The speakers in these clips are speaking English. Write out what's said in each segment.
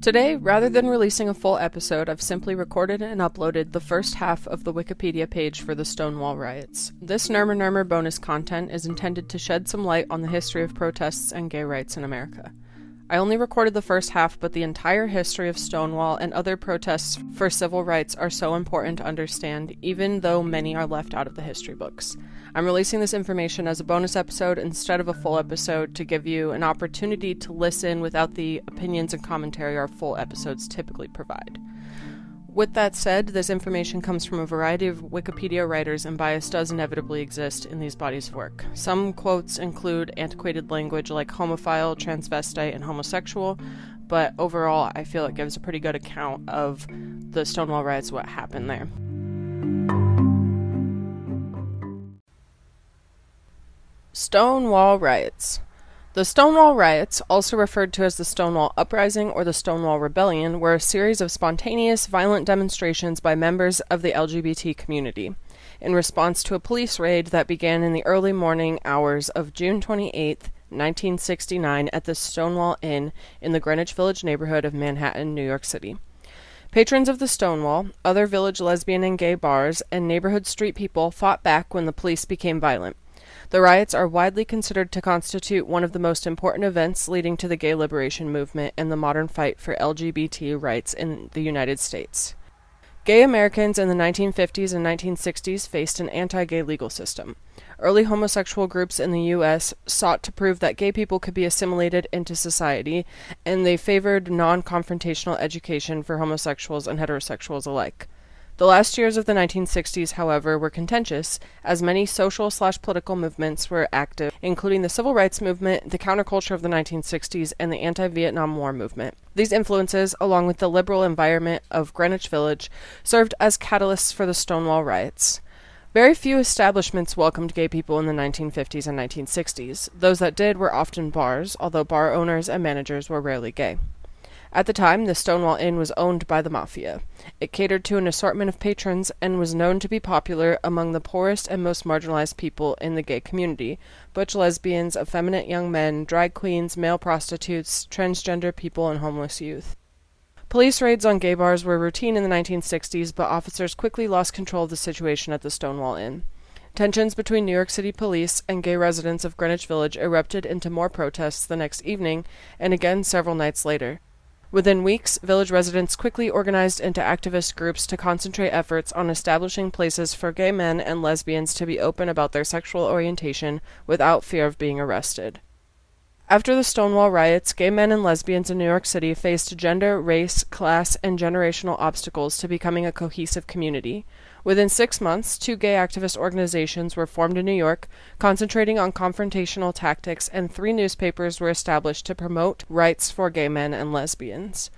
Today, rather than releasing a full episode, I've simply recorded and uploaded the first half of the Wikipedia page for the Stonewall riots. This Nurmer Nurmer bonus content is intended to shed some light on the history of protests and gay rights in America. I only recorded the first half, but the entire history of Stonewall and other protests for civil rights are so important to understand, even though many are left out of the history books. I'm releasing this information as a bonus episode instead of a full episode to give you an opportunity to listen without the opinions and commentary our full episodes typically provide. With that said, this information comes from a variety of Wikipedia writers, and bias does inevitably exist in these bodies of work. Some quotes include antiquated language like homophile, transvestite, and homosexual, but overall, I feel it gives a pretty good account of the Stonewall riots, what happened there. Stonewall riots. The Stonewall Riots, also referred to as the Stonewall Uprising or the Stonewall Rebellion, were a series of spontaneous, violent demonstrations by members of the LGBT community in response to a police raid that began in the early morning hours of June 28, 1969, at the Stonewall Inn in the Greenwich Village neighborhood of Manhattan, New York City. Patrons of the Stonewall, other village lesbian and gay bars, and neighborhood street people fought back when the police became violent. The riots are widely considered to constitute one of the most important events leading to the gay liberation movement and the modern fight for LGBT rights in the United States. Gay Americans in the 1950s and 1960s faced an anti gay legal system. Early homosexual groups in the U.S. sought to prove that gay people could be assimilated into society, and they favored non confrontational education for homosexuals and heterosexuals alike. The last years of the 1960s, however, were contentious, as many social slash political movements were active, including the civil rights movement, the counterculture of the 1960s, and the anti Vietnam War movement. These influences, along with the liberal environment of Greenwich Village, served as catalysts for the Stonewall riots. Very few establishments welcomed gay people in the 1950s and 1960s. Those that did were often bars, although bar owners and managers were rarely gay. At the time, the Stonewall Inn was owned by the Mafia. It catered to an assortment of patrons and was known to be popular among the poorest and most marginalized people in the gay community butch lesbians, effeminate young men, drag queens, male prostitutes, transgender people, and homeless youth. Police raids on gay bars were routine in the 1960s, but officers quickly lost control of the situation at the Stonewall Inn. Tensions between New York City police and gay residents of Greenwich Village erupted into more protests the next evening and again several nights later. Within weeks, village residents quickly organized into activist groups to concentrate efforts on establishing places for gay men and lesbians to be open about their sexual orientation without fear of being arrested. After the Stonewall riots, gay men and lesbians in New York City faced gender, race, class, and generational obstacles to becoming a cohesive community. Within six months, two gay activist organizations were formed in New York, concentrating on confrontational tactics, and three newspapers were established to promote rights for gay men and lesbians.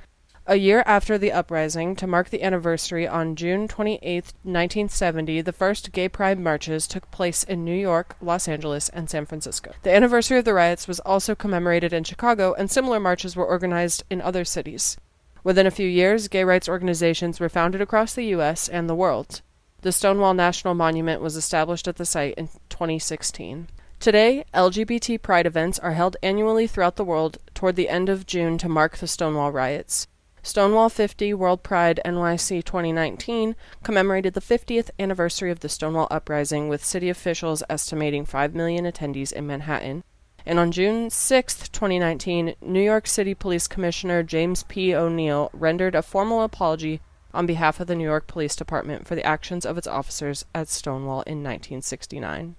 A year after the uprising, to mark the anniversary on June 28, 1970, the first gay pride marches took place in New York, Los Angeles, and San Francisco. The anniversary of the riots was also commemorated in Chicago, and similar marches were organized in other cities. Within a few years, gay rights organizations were founded across the U.S. and the world. The Stonewall National Monument was established at the site in 2016. Today, LGBT pride events are held annually throughout the world toward the end of June to mark the Stonewall riots. Stonewall 50 World Pride NYC 2019 commemorated the 50th anniversary of the Stonewall Uprising, with city officials estimating 5 million attendees in Manhattan. And on June 6, 2019, New York City Police Commissioner James P. O'Neill rendered a formal apology on behalf of the New York Police Department for the actions of its officers at Stonewall in 1969.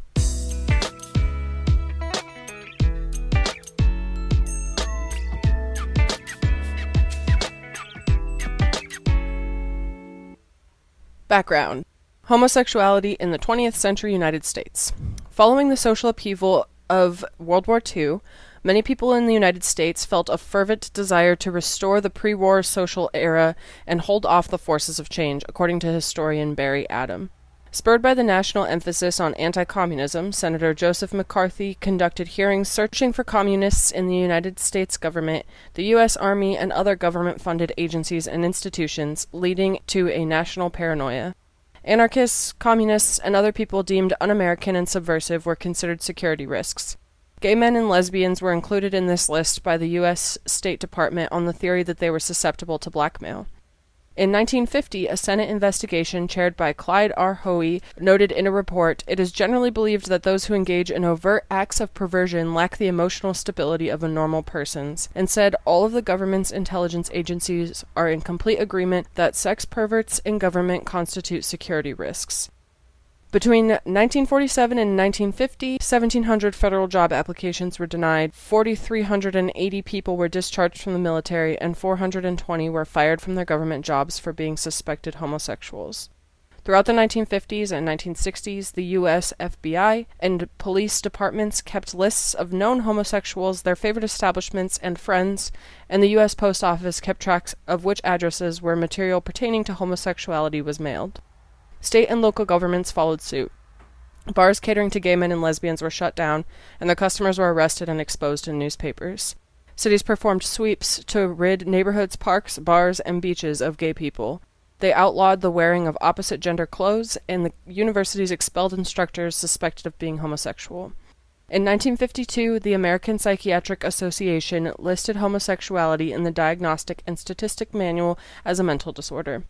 Background Homosexuality in the 20th century United States. Following the social upheaval of World War II, Many people in the United States felt a fervent desire to restore the pre war social era and hold off the forces of change, according to historian Barry Adam. Spurred by the national emphasis on anti communism, Senator Joseph McCarthy conducted hearings searching for communists in the United States government, the U.S. Army, and other government funded agencies and institutions, leading to a national paranoia. Anarchists, communists, and other people deemed un American and subversive were considered security risks. Gay men and lesbians were included in this list by the U.S. State Department on the theory that they were susceptible to blackmail. In 1950, a Senate investigation chaired by Clyde R. Hoey noted in a report it is generally believed that those who engage in overt acts of perversion lack the emotional stability of a normal person's, and said all of the government's intelligence agencies are in complete agreement that sex perverts in government constitute security risks. Between 1947 and 1950, 1,700 federal job applications were denied, 4,380 people were discharged from the military, and 420 were fired from their government jobs for being suspected homosexuals. Throughout the 1950s and 1960s, the U.S. FBI and police departments kept lists of known homosexuals, their favorite establishments, and friends, and the U.S. Post Office kept tracks of which addresses where material pertaining to homosexuality was mailed. State and local governments followed suit. Bars catering to gay men and lesbians were shut down, and their customers were arrested and exposed in newspapers. Cities performed sweeps to rid neighborhoods, parks, bars, and beaches of gay people. They outlawed the wearing of opposite gender clothes, and the universities expelled instructors suspected of being homosexual. In 1952, the American Psychiatric Association listed homosexuality in the Diagnostic and Statistic Manual as a mental disorder.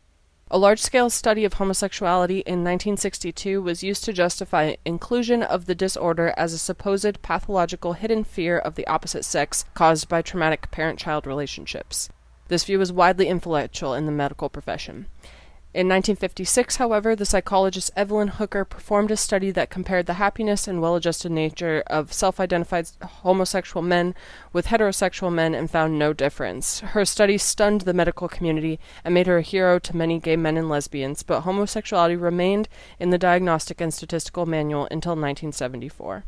A large scale study of homosexuality in 1962 was used to justify inclusion of the disorder as a supposed pathological hidden fear of the opposite sex caused by traumatic parent child relationships. This view was widely influential in the medical profession. In 1956, however, the psychologist Evelyn Hooker performed a study that compared the happiness and well adjusted nature of self identified homosexual men with heterosexual men and found no difference. Her study stunned the medical community and made her a hero to many gay men and lesbians, but homosexuality remained in the Diagnostic and Statistical Manual until 1974.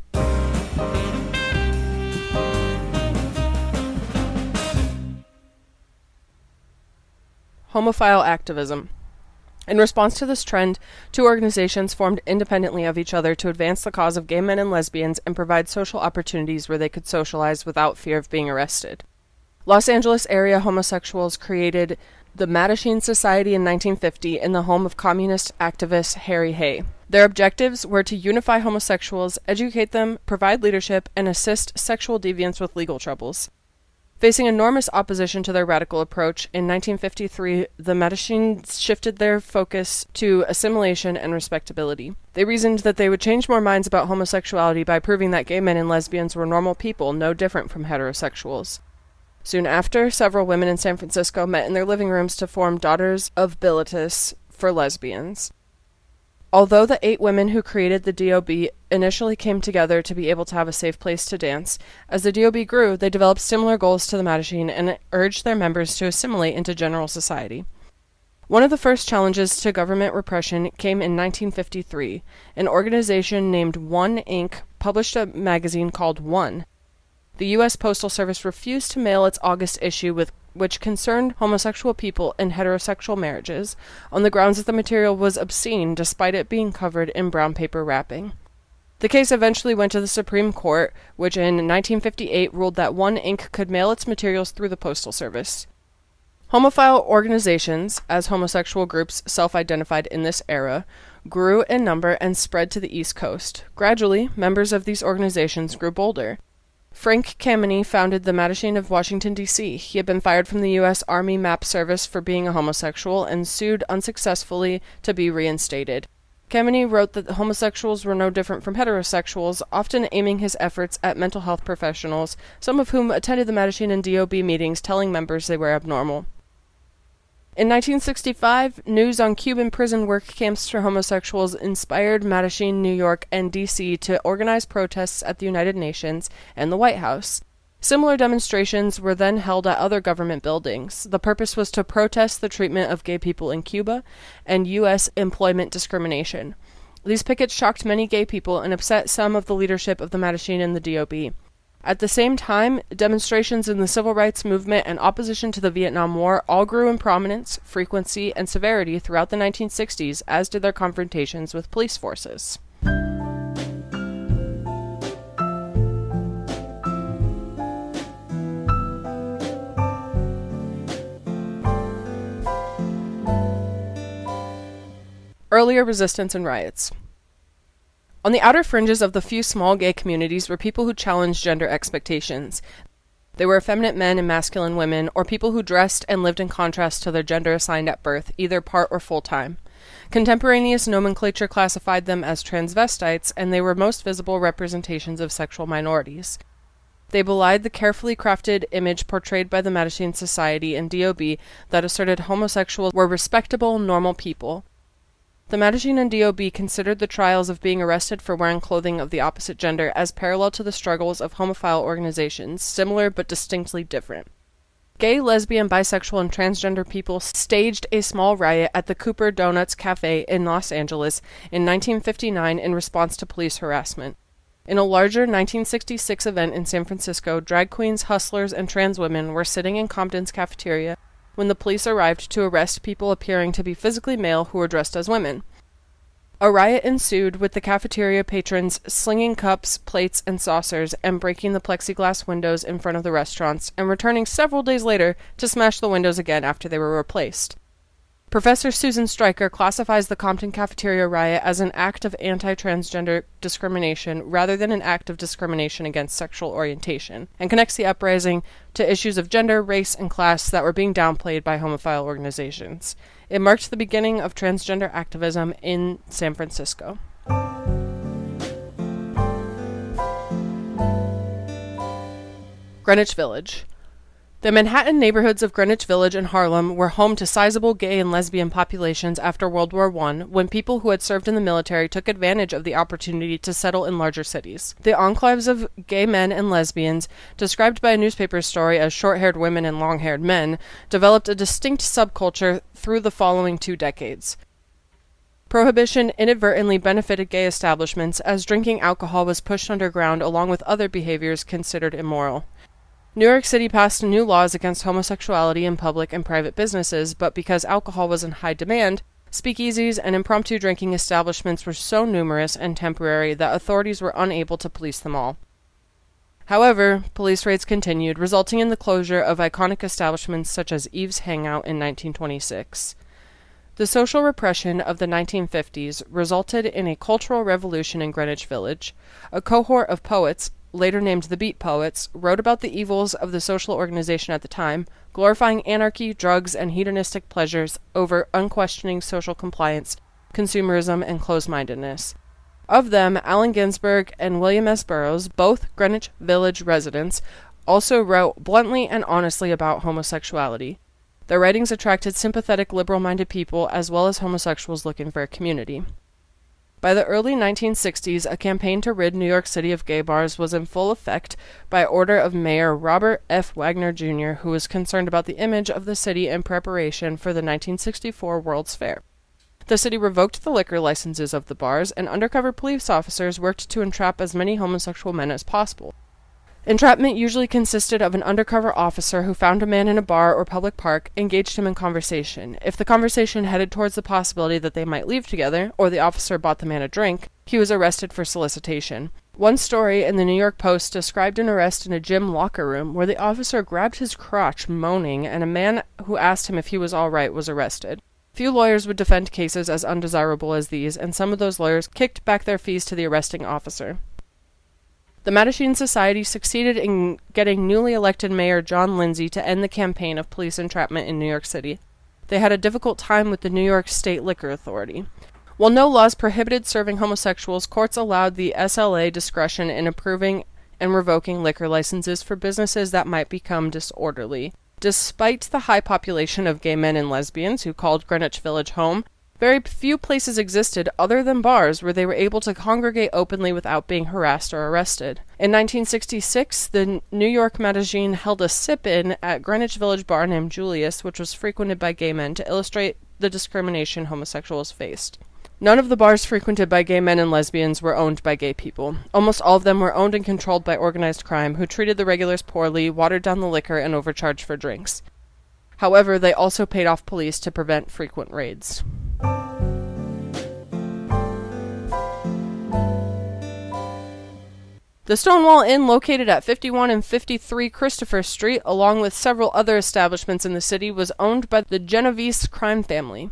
Homophile activism. In response to this trend, two organizations formed independently of each other to advance the cause of gay men and lesbians and provide social opportunities where they could socialize without fear of being arrested. Los Angeles area homosexuals created the Mattachine Society in 1950 in the home of communist activist Harry Hay. Their objectives were to unify homosexuals, educate them, provide leadership, and assist sexual deviants with legal troubles. Facing enormous opposition to their radical approach, in 1953 the Mattachines shifted their focus to assimilation and respectability. They reasoned that they would change more minds about homosexuality by proving that gay men and lesbians were normal people, no different from heterosexuals. Soon after, several women in San Francisco met in their living rooms to form Daughters of Bilitis for lesbians. Although the eight women who created the DOB initially came together to be able to have a safe place to dance, as the DOB grew, they developed similar goals to the Mattachine and urged their members to assimilate into general society. One of the first challenges to government repression came in 1953. An organization named One Inc. published a magazine called One. The U.S. Postal Service refused to mail its August issue with which concerned homosexual people and heterosexual marriages, on the grounds that the material was obscene despite it being covered in brown paper wrapping. The case eventually went to the Supreme Court, which in 1958 ruled that One Inc. could mail its materials through the Postal Service. Homophile organizations, as homosexual groups self identified in this era, grew in number and spread to the East Coast. Gradually, members of these organizations grew bolder. Frank Kameny founded the Mattachine of Washington, D.C. He had been fired from the U.S. Army Map Service for being a homosexual and sued unsuccessfully to be reinstated. Kameny wrote that homosexuals were no different from heterosexuals, often aiming his efforts at mental health professionals, some of whom attended the Mattachine and DOB meetings telling members they were abnormal. In 1965, news on Cuban prison work camps for homosexuals inspired Mattachine, New York, and D.C. to organize protests at the United Nations and the White House. Similar demonstrations were then held at other government buildings. The purpose was to protest the treatment of gay people in Cuba and U.S. employment discrimination. These pickets shocked many gay people and upset some of the leadership of the Mattachine and the DOB. At the same time, demonstrations in the civil rights movement and opposition to the Vietnam War all grew in prominence, frequency, and severity throughout the 1960s, as did their confrontations with police forces. Earlier resistance and riots. On the outer fringes of the few small gay communities were people who challenged gender expectations. They were effeminate men and masculine women, or people who dressed and lived in contrast to their gender assigned at birth, either part or full time. Contemporaneous nomenclature classified them as transvestites, and they were most visible representations of sexual minorities. They belied the carefully crafted image portrayed by the Mattachine Society and DOB that asserted homosexuals were respectable, normal people. The Mattachine and DOB considered the trials of being arrested for wearing clothing of the opposite gender as parallel to the struggles of homophile organizations, similar but distinctly different. Gay, lesbian, bisexual, and transgender people staged a small riot at the Cooper Donuts Cafe in Los Angeles in 1959 in response to police harassment. In a larger 1966 event in San Francisco, drag queens, hustlers, and trans women were sitting in Compton's cafeteria when the police arrived to arrest people appearing to be physically male who were dressed as women. A riot ensued with the cafeteria patrons slinging cups, plates, and saucers and breaking the plexiglass windows in front of the restaurants and returning several days later to smash the windows again after they were replaced. Professor Susan Stryker classifies the Compton cafeteria riot as an act of anti transgender discrimination rather than an act of discrimination against sexual orientation, and connects the uprising to issues of gender, race, and class that were being downplayed by homophile organizations. It marked the beginning of transgender activism in San Francisco. Greenwich Village. The Manhattan neighborhoods of Greenwich Village and Harlem were home to sizable gay and lesbian populations after World War I, when people who had served in the military took advantage of the opportunity to settle in larger cities. The enclaves of gay men and lesbians, described by a newspaper story as short haired women and long haired men, developed a distinct subculture through the following two decades. Prohibition inadvertently benefited gay establishments as drinking alcohol was pushed underground along with other behaviors considered immoral. New York City passed new laws against homosexuality in public and private businesses, but because alcohol was in high demand, speakeasies and impromptu drinking establishments were so numerous and temporary that authorities were unable to police them all. However, police raids continued, resulting in the closure of iconic establishments such as Eve's Hangout in 1926. The social repression of the 1950s resulted in a cultural revolution in Greenwich Village. A cohort of poets, later named the Beat Poets, wrote about the evils of the social organization at the time, glorifying anarchy, drugs, and hedonistic pleasures over unquestioning social compliance, consumerism, and closed mindedness. Of them, Allen Ginsberg and William S. Burroughs, both Greenwich Village residents, also wrote bluntly and honestly about homosexuality. Their writings attracted sympathetic, liberal minded people as well as homosexuals looking for a community. By the early 1960s, a campaign to rid New York City of gay bars was in full effect by order of Mayor Robert F. Wagner Jr., who was concerned about the image of the city in preparation for the 1964 World's Fair. The city revoked the liquor licenses of the bars, and undercover police officers worked to entrap as many homosexual men as possible. Entrapment usually consisted of an undercover officer who found a man in a bar or public park, engaged him in conversation. If the conversation headed towards the possibility that they might leave together, or the officer bought the man a drink, he was arrested for solicitation. One story in the New York Post described an arrest in a gym locker room where the officer grabbed his crotch moaning, and a man who asked him if he was all right was arrested. Few lawyers would defend cases as undesirable as these, and some of those lawyers kicked back their fees to the arresting officer. The Mattachine Society succeeded in getting newly elected Mayor John Lindsay to end the campaign of police entrapment in New York City. They had a difficult time with the New York State Liquor Authority. While no laws prohibited serving homosexuals, courts allowed the SLA discretion in approving and revoking liquor licenses for businesses that might become disorderly. Despite the high population of gay men and lesbians who called Greenwich Village home, very few places existed other than bars where they were able to congregate openly without being harassed or arrested. In 1966, the New York Magazine held a sip in at Greenwich Village bar named Julius, which was frequented by gay men to illustrate the discrimination homosexuals faced. None of the bars frequented by gay men and lesbians were owned by gay people. Almost all of them were owned and controlled by organized crime, who treated the regulars poorly, watered down the liquor, and overcharged for drinks. However, they also paid off police to prevent frequent raids. The Stonewall Inn, located at 51 and 53 Christopher Street, along with several other establishments in the city, was owned by the Genovese crime family.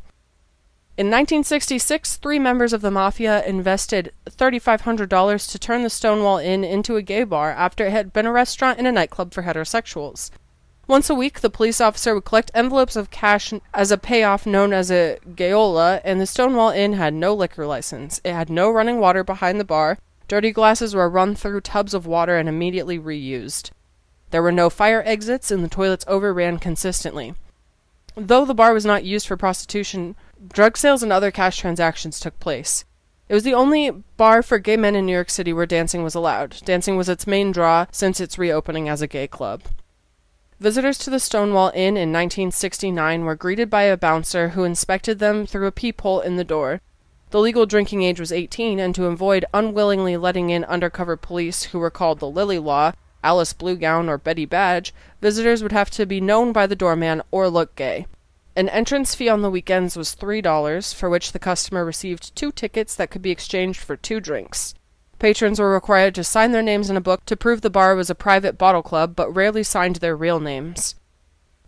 In 1966, three members of the mafia invested $3,500 to turn the Stonewall Inn into a gay bar after it had been a restaurant and a nightclub for heterosexuals. Once a week, the police officer would collect envelopes of cash as a payoff known as a gayola, and the Stonewall Inn had no liquor license. It had no running water behind the bar. Dirty glasses were run through tubs of water and immediately reused. There were no fire exits, and the toilets overran consistently. Though the bar was not used for prostitution, drug sales and other cash transactions took place. It was the only bar for gay men in New York City where dancing was allowed. Dancing was its main draw since its reopening as a gay club. Visitors to the Stonewall Inn in 1969 were greeted by a bouncer who inspected them through a peephole in the door. The legal drinking age was 18, and to avoid unwillingly letting in undercover police who were called the Lily Law, Alice Bluegown, or Betty Badge, visitors would have to be known by the doorman or look gay. An entrance fee on the weekends was $3, for which the customer received two tickets that could be exchanged for two drinks. Patrons were required to sign their names in a book to prove the bar was a private bottle club, but rarely signed their real names.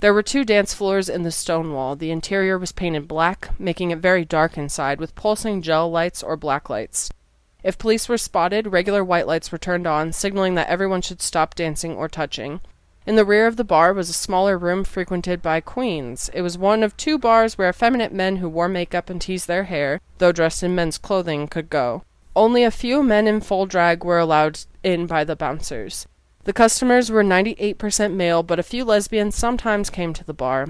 There were two dance floors in the stone wall. The interior was painted black, making it very dark inside, with pulsing gel lights or black lights. If police were spotted, regular white lights were turned on, signaling that everyone should stop dancing or touching. In the rear of the bar was a smaller room frequented by queens. It was one of two bars where effeminate men who wore makeup and teased their hair, though dressed in men's clothing, could go. Only a few men in full drag were allowed in by the bouncers. The customers were 98% male, but a few lesbians sometimes came to the bar.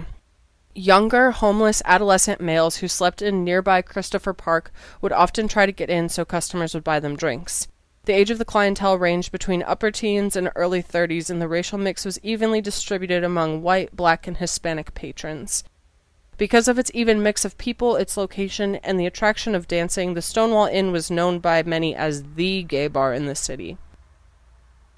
Younger, homeless, adolescent males who slept in nearby Christopher Park would often try to get in so customers would buy them drinks. The age of the clientele ranged between upper teens and early 30s, and the racial mix was evenly distributed among white, black, and Hispanic patrons. Because of its even mix of people, its location, and the attraction of dancing, the Stonewall Inn was known by many as the gay bar in the city.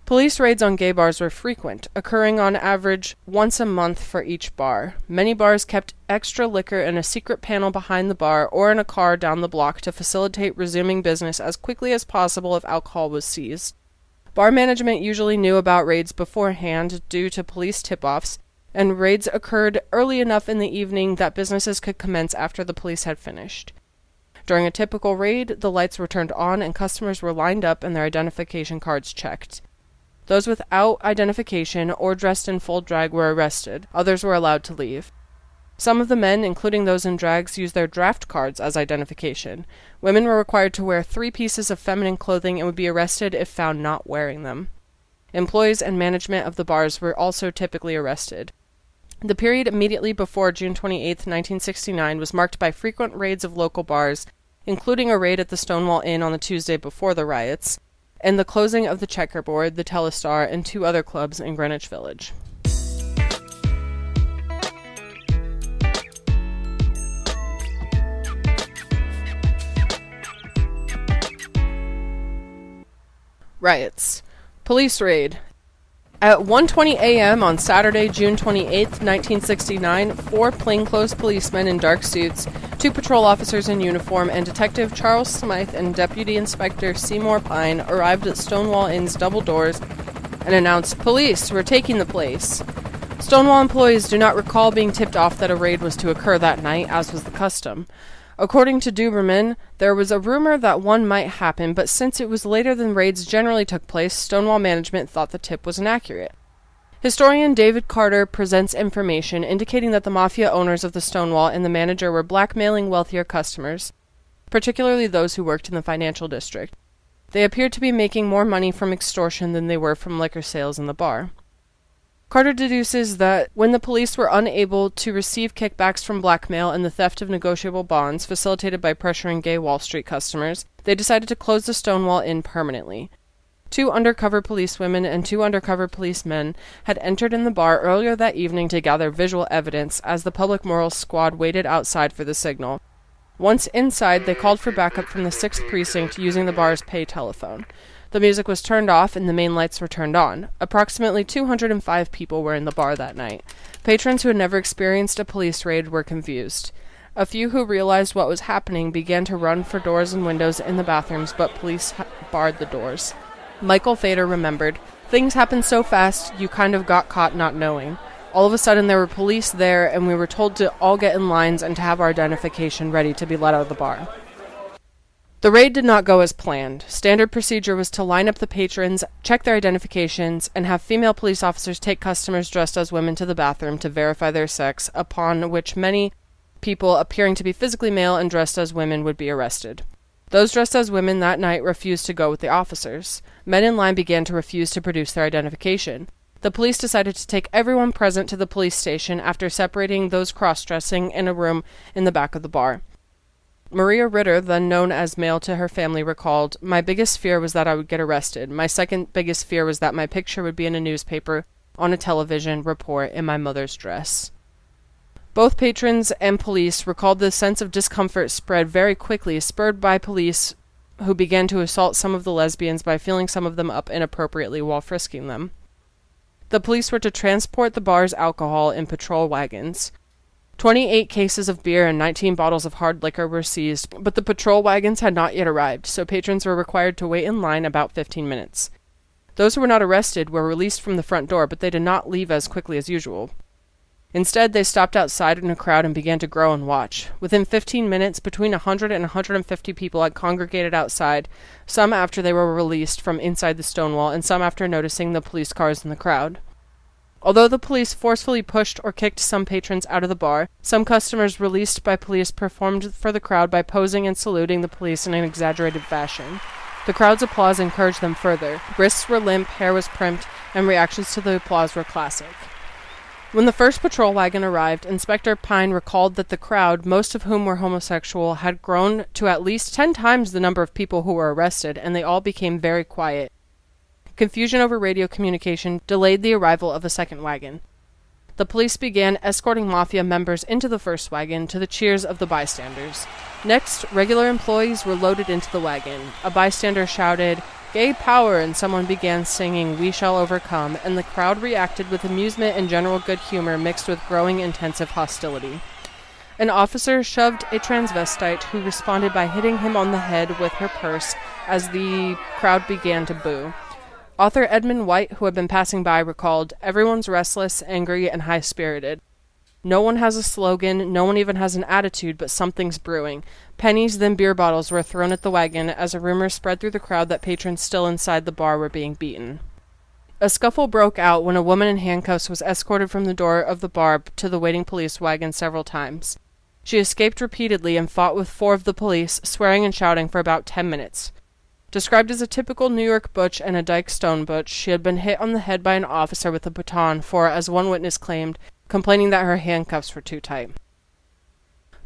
Police raids on gay bars were frequent, occurring on average once a month for each bar. Many bars kept extra liquor in a secret panel behind the bar or in a car down the block to facilitate resuming business as quickly as possible if alcohol was seized. Bar management usually knew about raids beforehand due to police tip offs, and raids occurred early enough in the evening that businesses could commence after the police had finished. During a typical raid, the lights were turned on and customers were lined up and their identification cards checked. Those without identification or dressed in full drag were arrested. Others were allowed to leave. Some of the men, including those in drags, used their draft cards as identification. Women were required to wear three pieces of feminine clothing and would be arrested if found not wearing them. Employees and management of the bars were also typically arrested. The period immediately before June 28, 1969, was marked by frequent raids of local bars, including a raid at the Stonewall Inn on the Tuesday before the riots, and the closing of the Checkerboard, the Telestar, and two other clubs in Greenwich Village. Riots. Police raid. At 1:20 a.m. on Saturday, June 28, 1969, four plainclothes policemen in dark suits, two patrol officers in uniform, and Detective Charles Smythe and Deputy Inspector Seymour Pine arrived at Stonewall Inn's double doors and announced, "Police, we're taking the place." Stonewall employees do not recall being tipped off that a raid was to occur that night, as was the custom. According to Duberman, there was a rumor that one might happen, but since it was later than raids generally took place, Stonewall management thought the tip was inaccurate. Historian David Carter presents information indicating that the mafia owners of the Stonewall and the manager were blackmailing wealthier customers, particularly those who worked in the financial district. They appeared to be making more money from extortion than they were from liquor sales in the bar. Carter deduces that when the police were unable to receive kickbacks from blackmail and the theft of negotiable bonds facilitated by pressuring gay Wall Street customers, they decided to close the Stonewall Inn permanently. Two undercover policewomen and two undercover policemen had entered in the bar earlier that evening to gather visual evidence as the public morals squad waited outside for the signal. Once inside, they called for backup from the 6th precinct using the bar's pay telephone. The music was turned off and the main lights were turned on. Approximately 205 people were in the bar that night. Patrons who had never experienced a police raid were confused. A few who realized what was happening began to run for doors and windows in the bathrooms, but police barred the doors. Michael Fader remembered, Things happened so fast, you kind of got caught not knowing. All of a sudden, there were police there, and we were told to all get in lines and to have our identification ready to be let out of the bar. The raid did not go as planned. Standard procedure was to line up the patrons, check their identifications, and have female police officers take customers dressed as women to the bathroom to verify their sex, upon which many people appearing to be physically male and dressed as women would be arrested. Those dressed as women that night refused to go with the officers. Men in line began to refuse to produce their identification. The police decided to take everyone present to the police station after separating those cross dressing in a room in the back of the bar. Maria Ritter, then known as Mail to her family, recalled, My biggest fear was that I would get arrested. My second biggest fear was that my picture would be in a newspaper, on a television report, in my mother's dress. Both patrons and police recalled the sense of discomfort spread very quickly, spurred by police who began to assault some of the lesbians by feeling some of them up inappropriately while frisking them. The police were to transport the bar's alcohol in patrol wagons. 28 cases of beer and 19 bottles of hard liquor were seized, but the patrol wagons had not yet arrived, so patrons were required to wait in line about 15 minutes. Those who were not arrested were released from the front door, but they did not leave as quickly as usual. Instead, they stopped outside in a crowd and began to grow and watch. Within 15 minutes, between 100 and 150 people had congregated outside, some after they were released from inside the Stonewall, and some after noticing the police cars in the crowd. Although the police forcefully pushed or kicked some patrons out of the bar, some customers released by police performed for the crowd by posing and saluting the police in an exaggerated fashion. The crowd's applause encouraged them further. Wrists were limp, hair was primped, and reactions to the applause were classic. When the first patrol wagon arrived, Inspector Pine recalled that the crowd, most of whom were homosexual, had grown to at least ten times the number of people who were arrested, and they all became very quiet. Confusion over radio communication delayed the arrival of a second wagon. The police began escorting mafia members into the first wagon to the cheers of the bystanders. Next, regular employees were loaded into the wagon. A bystander shouted, Gay power, and someone began singing We Shall Overcome, and the crowd reacted with amusement and general good humor mixed with growing intensive hostility. An officer shoved a transvestite who responded by hitting him on the head with her purse as the crowd began to boo. Author Edmund White, who had been passing by, recalled Everyone's restless, angry, and high spirited. No one has a slogan, no one even has an attitude, but something's brewing. Pennies, then beer bottles were thrown at the wagon as a rumor spread through the crowd that patrons still inside the bar were being beaten. A scuffle broke out when a woman in handcuffs was escorted from the door of the bar to the waiting police wagon several times. She escaped repeatedly and fought with four of the police, swearing and shouting for about ten minutes. Described as a typical New York butch and a Dyke Stone butch, she had been hit on the head by an officer with a baton for, as one witness claimed, complaining that her handcuffs were too tight.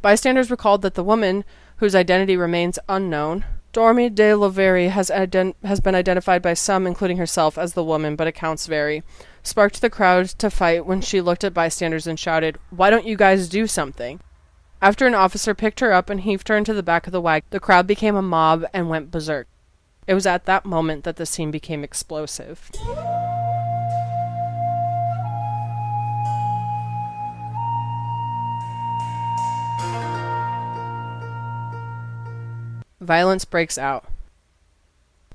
Bystanders recalled that the woman, whose identity remains unknown, Stormé DeLarverie has, ident- has been identified by some, including herself, as the woman, but accounts vary, sparked the crowd to fight when she looked at bystanders and shouted, Why don't you guys do something? After an officer picked her up and heaved her into the back of the wagon, the crowd became a mob and went berserk. It was at that moment that the scene became explosive. Violence breaks out.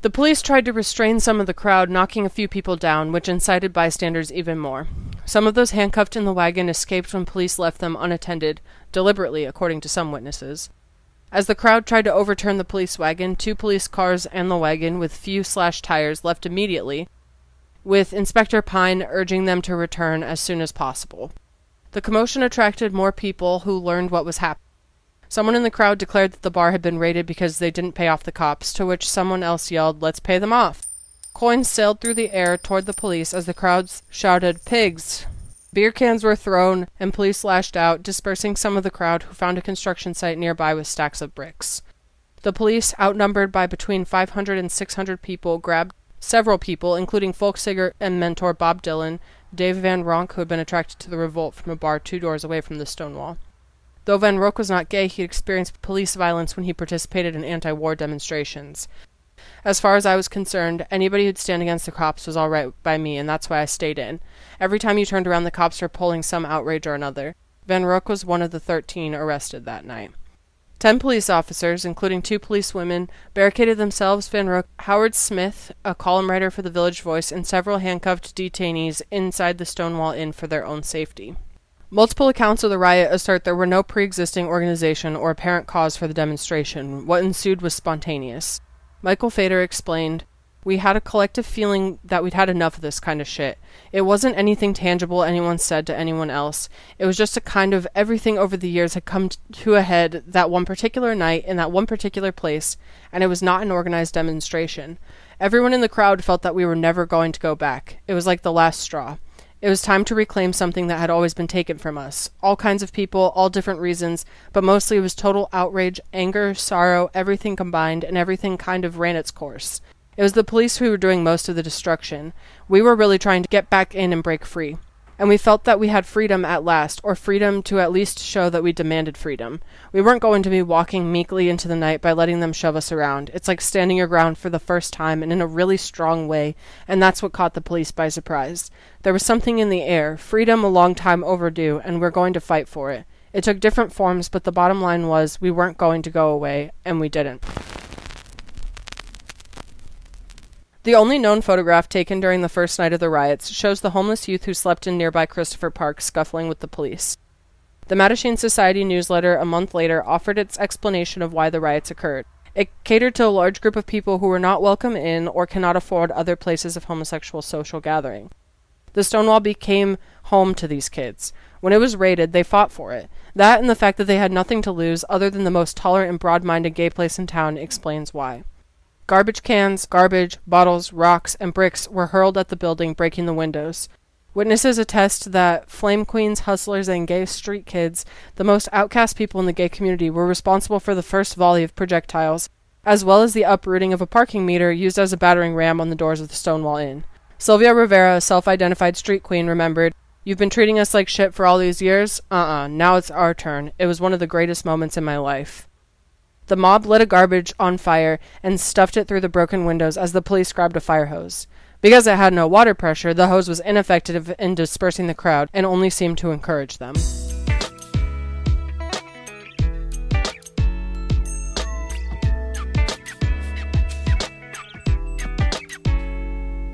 The police tried to restrain some of the crowd, knocking a few people down, which incited bystanders even more. Some of those handcuffed in the wagon escaped when police left them unattended, deliberately, according to some witnesses. As the crowd tried to overturn the police wagon, two police cars and the wagon, with few slashed tires, left immediately, with Inspector Pine urging them to return as soon as possible. The commotion attracted more people who learned what was happening. Someone in the crowd declared that the bar had been raided because they didn't pay off the cops, to which someone else yelled, Let's pay them off. Coins sailed through the air toward the police as the crowds shouted, Pigs! Beer cans were thrown, and police lashed out, dispersing some of the crowd who found a construction site nearby with stacks of bricks. The police, outnumbered by between 500 and 600 people, grabbed several people, including folk singer and mentor Bob Dylan, Dave Van Ronk, who had been attracted to the revolt from a bar two doors away from the Stonewall. Though Van Ronk was not gay, he had experienced police violence when he participated in anti war demonstrations. As far as I was concerned, anybody who'd stand against the cops was all right by me, and that's why I stayed in. Every time you turned around, the cops were pulling some outrage or another. Van Ronk was one of the thirteen arrested that night. Ten police officers, including two police women, barricaded themselves, Van Ronk, Howard Smith, a column writer for the Village Voice, and several handcuffed detainees inside the Stonewall Inn for their own safety. Multiple accounts of the riot assert there were no pre existing organization or apparent cause for the demonstration. What ensued was spontaneous. Michael Fader explained we had a collective feeling that we'd had enough of this kind of shit. It wasn't anything tangible anyone said to anyone else. It was just a kind of everything over the years had come to a head that one particular night in that one particular place, and it was not an organized demonstration. Everyone in the crowd felt that we were never going to go back. It was like the last straw. It was time to reclaim something that had always been taken from us. All kinds of people, all different reasons, but mostly it was total outrage, anger, sorrow, everything combined, and everything kind of ran its course. It was the police who were doing most of the destruction. We were really trying to get back in and break free. And we felt that we had freedom at last, or freedom to at least show that we demanded freedom. We weren't going to be walking meekly into the night by letting them shove us around. It's like standing your ground for the first time and in a really strong way, and that's what caught the police by surprise. There was something in the air, freedom a long time overdue, and we're going to fight for it. It took different forms, but the bottom line was we weren't going to go away, and we didn't. The only known photograph taken during the first night of the riots shows the homeless youth who slept in nearby Christopher Park scuffling with the police. The Mattachine Society newsletter a month later offered its explanation of why the riots occurred. It catered to a large group of people who were not welcome in or cannot afford other places of homosexual social gathering. The Stonewall became home to these kids. When it was raided, they fought for it. That and the fact that they had nothing to lose other than the most tolerant and broad minded gay place in town explains why. Garbage cans, garbage, bottles, rocks, and bricks were hurled at the building, breaking the windows. Witnesses attest that flame queens, hustlers, and gay street kids, the most outcast people in the gay community, were responsible for the first volley of projectiles, as well as the uprooting of a parking meter used as a battering ram on the doors of the Stonewall Inn. Sylvia Rivera, a self identified street queen, remembered, You've been treating us like shit for all these years? Uh uh-uh, uh, now it's our turn. It was one of the greatest moments in my life. The mob lit a garbage on fire and stuffed it through the broken windows as the police grabbed a fire hose. Because it had no water pressure, the hose was ineffective in dispersing the crowd and only seemed to encourage them.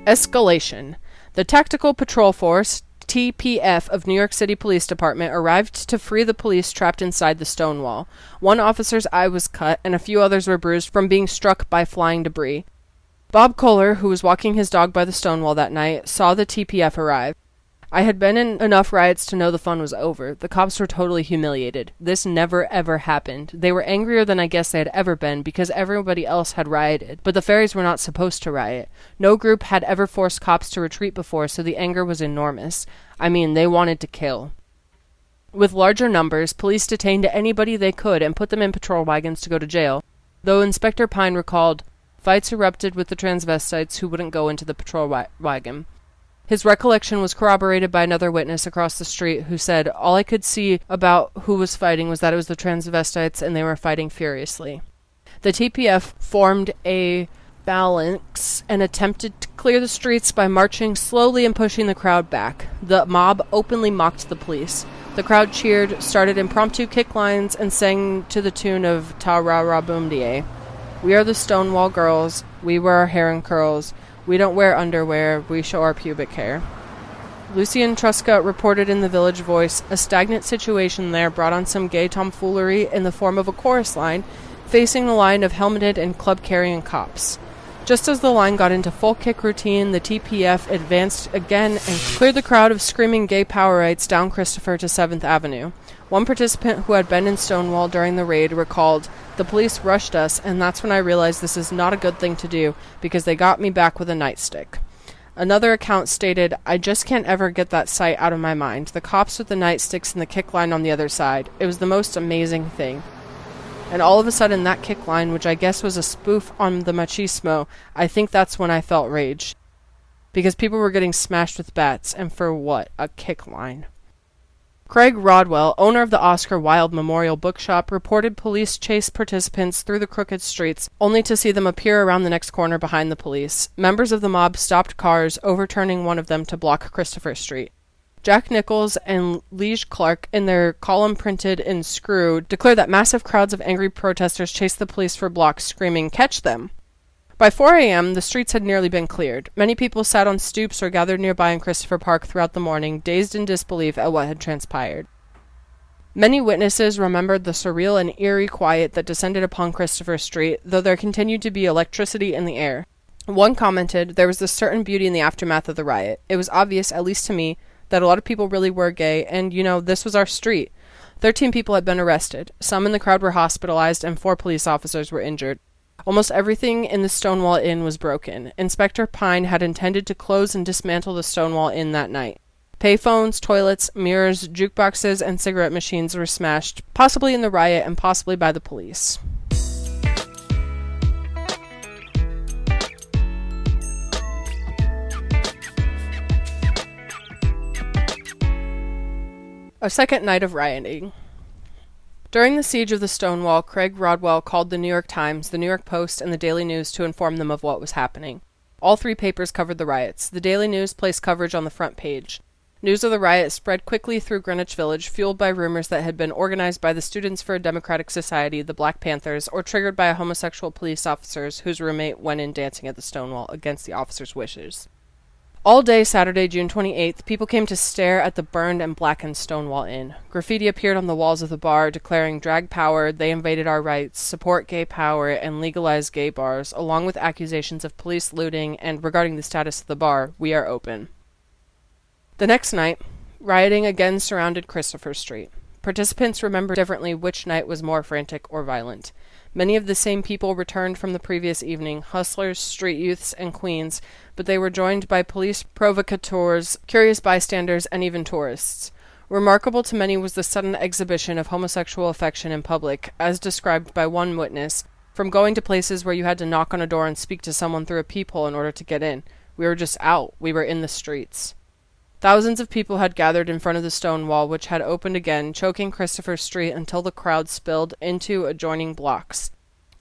Escalation. The Tactical Patrol Force, TPF of New York City Police Department arrived to free the police trapped inside the stone wall. One officer's eye was cut, and a few others were bruised from being struck by flying debris. Bob Kohler, who was walking his dog by the stone wall that night, saw the TPF arrive. I had been in enough riots to know the fun was over. The cops were totally humiliated. This never ever happened. They were angrier than I guess they had ever been because everybody else had rioted, but the fairies were not supposed to riot. No group had ever forced cops to retreat before, so the anger was enormous. I mean, they wanted to kill. With larger numbers, police detained anybody they could and put them in patrol wagons to go to jail, though Inspector Pine recalled, fights erupted with the transvestites who wouldn't go into the patrol wa- wagon. His recollection was corroborated by another witness across the street who said, All I could see about who was fighting was that it was the transvestites and they were fighting furiously. The TPF formed a phalanx and attempted to clear the streets by marching slowly and pushing the crowd back. The mob openly mocked the police. The crowd cheered, started impromptu kick lines, and sang to the tune of Ta Ra Ra Boom Die. We are the Stonewall Girls, we wear our hair in curls. We don't wear underwear, we show our pubic hair. Lucian Truscott reported in the Village Voice a stagnant situation there brought on some gay tomfoolery in the form of a chorus line facing the line of helmeted and club carrying cops. Just as the line got into full kick routine, the TPF advanced again and cleared the crowd of screaming gay powerites down Christopher to 7th Avenue. One participant who had been in Stonewall during the raid recalled, The police rushed us, and that's when I realized this is not a good thing to do, because they got me back with a nightstick. Another account stated, I just can't ever get that sight out of my mind. The cops with the nightsticks and the kick line on the other side. It was the most amazing thing. And all of a sudden, that kick line, which I guess was a spoof on the machismo, I think that's when I felt rage. Because people were getting smashed with bats, and for what? A kick line. Craig Rodwell, owner of the Oscar Wilde Memorial Bookshop, reported police chased participants through the crooked streets, only to see them appear around the next corner behind the police. Members of the mob stopped cars, overturning one of them to block Christopher Street. Jack Nichols and Lige Clark, in their column printed in Screw, declared that massive crowds of angry protesters chased the police for blocks, screaming, Catch them! By 4 a.m., the streets had nearly been cleared. Many people sat on stoops or gathered nearby in Christopher Park throughout the morning, dazed in disbelief at what had transpired. Many witnesses remembered the surreal and eerie quiet that descended upon Christopher Street, though there continued to be electricity in the air. One commented, There was a certain beauty in the aftermath of the riot. It was obvious, at least to me, that a lot of people really were gay, and, you know, this was our street. Thirteen people had been arrested. Some in the crowd were hospitalized, and four police officers were injured. Almost everything in the Stonewall Inn was broken. Inspector Pine had intended to close and dismantle the Stonewall Inn that night. Payphones, toilets, mirrors, jukeboxes, and cigarette machines were smashed, possibly in the riot and possibly by the police. A second night of rioting. During the siege of the Stonewall, Craig Rodwell called the New York Times, the New York Post, and the Daily News to inform them of what was happening. All three papers covered the riots. The Daily News placed coverage on the front page. News of the riot spread quickly through Greenwich Village, fueled by rumors that had been organized by the Students for a Democratic Society, the Black Panthers, or triggered by a homosexual police officers whose roommate went in dancing at the Stonewall against the officers' wishes. All day Saturday, June 28th, people came to stare at the burned and blackened Stonewall Inn. Graffiti appeared on the walls of the bar declaring drag power, they invaded our rights, support gay power, and legalize gay bars, along with accusations of police looting and regarding the status of the bar, we are open. The next night, rioting again surrounded Christopher Street. Participants remember differently which night was more frantic or violent. Many of the same people returned from the previous evening hustlers, street youths, and queens but they were joined by police provocateurs, curious bystanders, and even tourists. Remarkable to many was the sudden exhibition of homosexual affection in public, as described by one witness, from going to places where you had to knock on a door and speak to someone through a peephole in order to get in. We were just out, we were in the streets. Thousands of people had gathered in front of the stone wall, which had opened again, choking Christopher Street until the crowd spilled into adjoining blocks.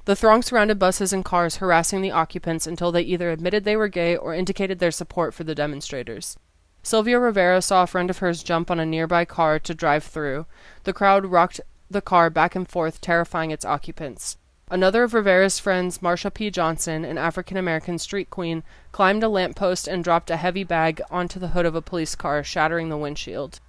The throng surrounded buses and cars, harassing the occupants until they either admitted they were gay or indicated their support for the demonstrators. Sylvia Rivera saw a friend of hers jump on a nearby car to drive through. The crowd rocked the car back and forth, terrifying its occupants. Another of Rivera's friends, Marsha P. Johnson, an African American street queen, climbed a lamp post and dropped a heavy bag onto the hood of a police car, shattering the windshield.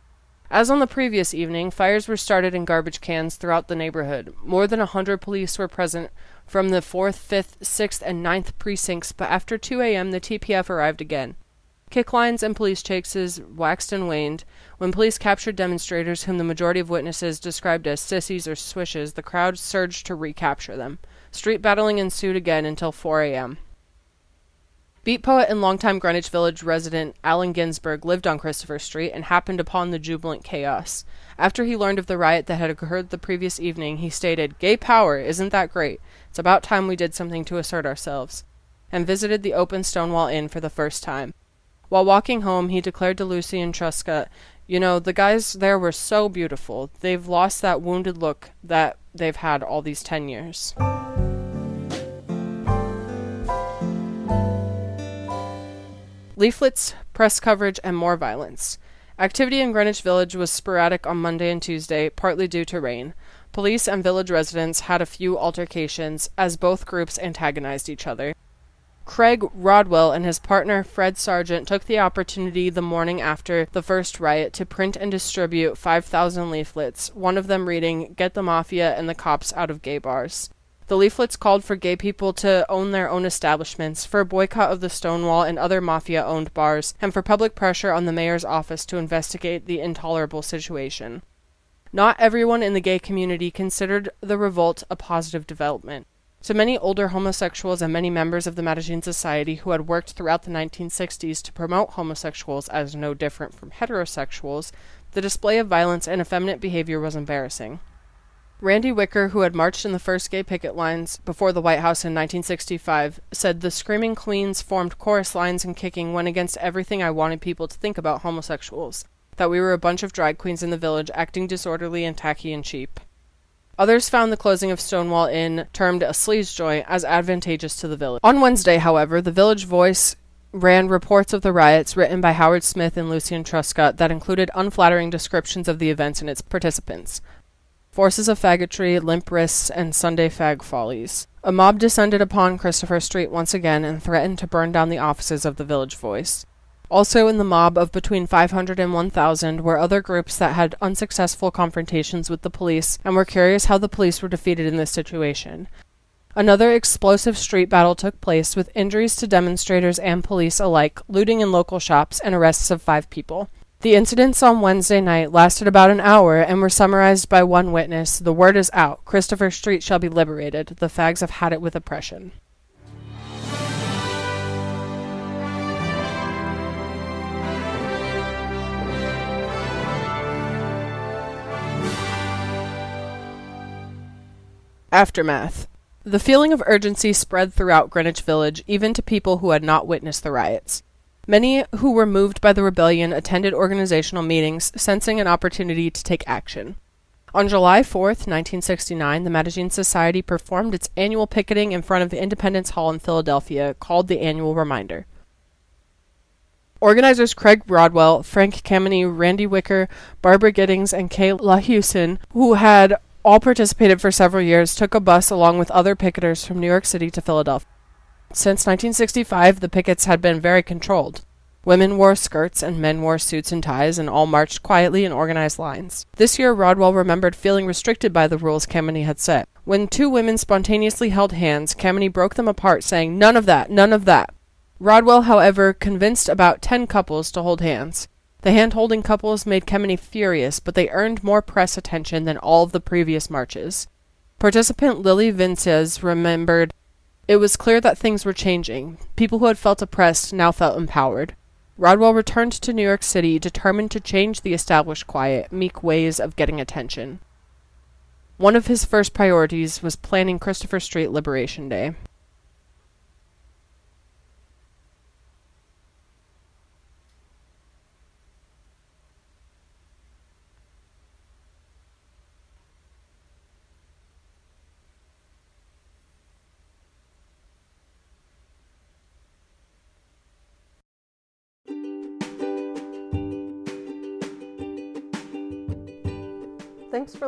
As on the previous evening, fires were started in garbage cans throughout the neighborhood. More than a hundred police were present from the 4th, 5th, 6th, and ninth precincts, but after 2 a.m., the TPF arrived again. Kick lines and police chases waxed and waned. When police captured demonstrators, whom the majority of witnesses described as sissies or swishes, the crowd surged to recapture them. Street battling ensued again until 4 a.m. Beat poet and longtime Greenwich Village resident Allen Ginsberg lived on Christopher Street and happened upon the jubilant chaos. After he learned of the riot that had occurred the previous evening, he stated, Gay power, isn't that great? It's about time we did something to assert ourselves. And visited the open Stonewall Inn for the first time. While walking home, he declared to Lucian Truscott, You know, the guys there were so beautiful. They've lost that wounded look that they've had all these ten years. Leaflets, press coverage, and more violence. Activity in Greenwich Village was sporadic on Monday and Tuesday, partly due to rain. Police and village residents had a few altercations as both groups antagonized each other. Craig Rodwell and his partner Fred Sargent took the opportunity the morning after the first riot to print and distribute 5,000 leaflets, one of them reading, Get the Mafia and the Cops Out of Gay Bars. The leaflets called for gay people to own their own establishments, for a boycott of the Stonewall and other mafia owned bars, and for public pressure on the mayor's office to investigate the intolerable situation. Not everyone in the gay community considered the revolt a positive development. To many older homosexuals and many members of the Mattachine Society who had worked throughout the 1960s to promote homosexuals as no different from heterosexuals, the display of violence and effeminate behavior was embarrassing. Randy Wicker, who had marched in the first gay picket lines before the White House in 1965, said the Screaming Queens formed chorus lines and kicking went against everything I wanted people to think about homosexuals. That we were a bunch of drag queens in the village acting disorderly and tacky and cheap. Others found the closing of Stonewall Inn, termed a sleaze joint, as advantageous to the village. On Wednesday, however, the Village Voice ran reports of the riots written by Howard Smith and Lucian Truscott that included unflattering descriptions of the events and its participants. Forces of faggotry, limp wrists, and Sunday fag follies. A mob descended upon Christopher Street once again and threatened to burn down the offices of the Village Voice. Also in the mob of between 500 and 1,000 were other groups that had unsuccessful confrontations with the police and were curious how the police were defeated in this situation. Another explosive street battle took place with injuries to demonstrators and police alike, looting in local shops, and arrests of five people. The incidents on Wednesday night lasted about an hour and were summarized by one witness The word is out. Christopher Street shall be liberated. The fags have had it with oppression. Aftermath. The feeling of urgency spread throughout Greenwich Village, even to people who had not witnessed the riots. Many who were moved by the rebellion attended organizational meetings, sensing an opportunity to take action. On July 4th, 1969, the Mattachine Society performed its annual picketing in front of the Independence Hall in Philadelphia, called the Annual Reminder. Organizers Craig Rodwell, Frank Kameny, Randy Wicker, Barbara Gittings, and Kay Lahusen, who had all participated for several years, took a bus along with other picketers from New York City to Philadelphia. Since 1965, the pickets had been very controlled. Women wore skirts and men wore suits and ties and all marched quietly in organized lines. This year, Rodwell remembered feeling restricted by the rules Kameny had set. When two women spontaneously held hands, Kameny broke them apart, saying, None of that, none of that. Rodwell, however, convinced about ten couples to hold hands. The hand holding couples made Kameny furious, but they earned more press attention than all of the previous marches. Participant Lilli Vincenz remembered it was clear that things were changing. People who had felt oppressed now felt empowered. Rodwell returned to New York City determined to change the established quiet, meek ways of getting attention. One of his first priorities was planning Christopher Street Liberation Day.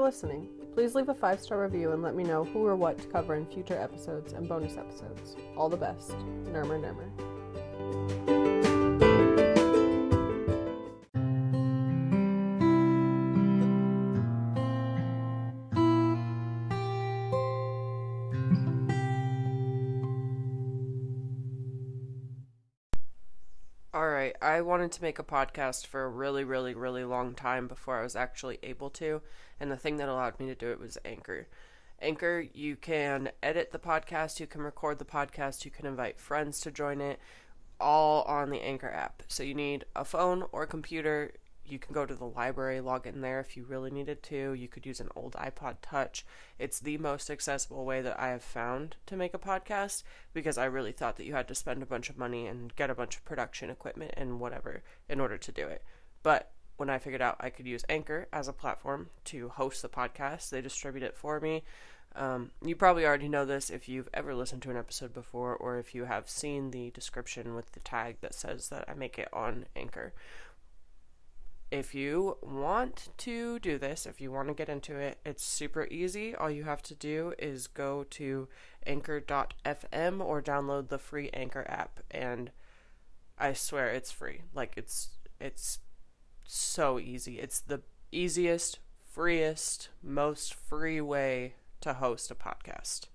Listening. Please leave a five star review and let me know who or what to cover in future episodes and bonus episodes. All the best. Nurmer Nurmer. Alright, I wanted to make a podcast for a really, really, really long time before I was actually able to, and the thing that allowed me to do it was Anchor. Anchor, you can edit the podcast, you can record the podcast, you can invite friends to join it, all on the Anchor app. So you need a phone or a computer. You can go to the library, log in there if you really needed to. You could use an old iPod Touch. It's the most accessible way that I have found to make a podcast because I really thought that you had to spend a bunch of money and get a bunch of production equipment and whatever in order to do it. But when I figured out I could use Anchor as a platform to host the podcast, they distribute it for me. Um, you probably already know this if you've ever listened to an episode before, or if you have seen the description with the tag that says that I make it on Anchor. If you want to do this, if you want to get into it, it's super easy. All you have to do is go to anchor.fm or download the free Anchor app and I swear it's free. Like it's it's so easy. It's the easiest, freest, most free way to host a podcast.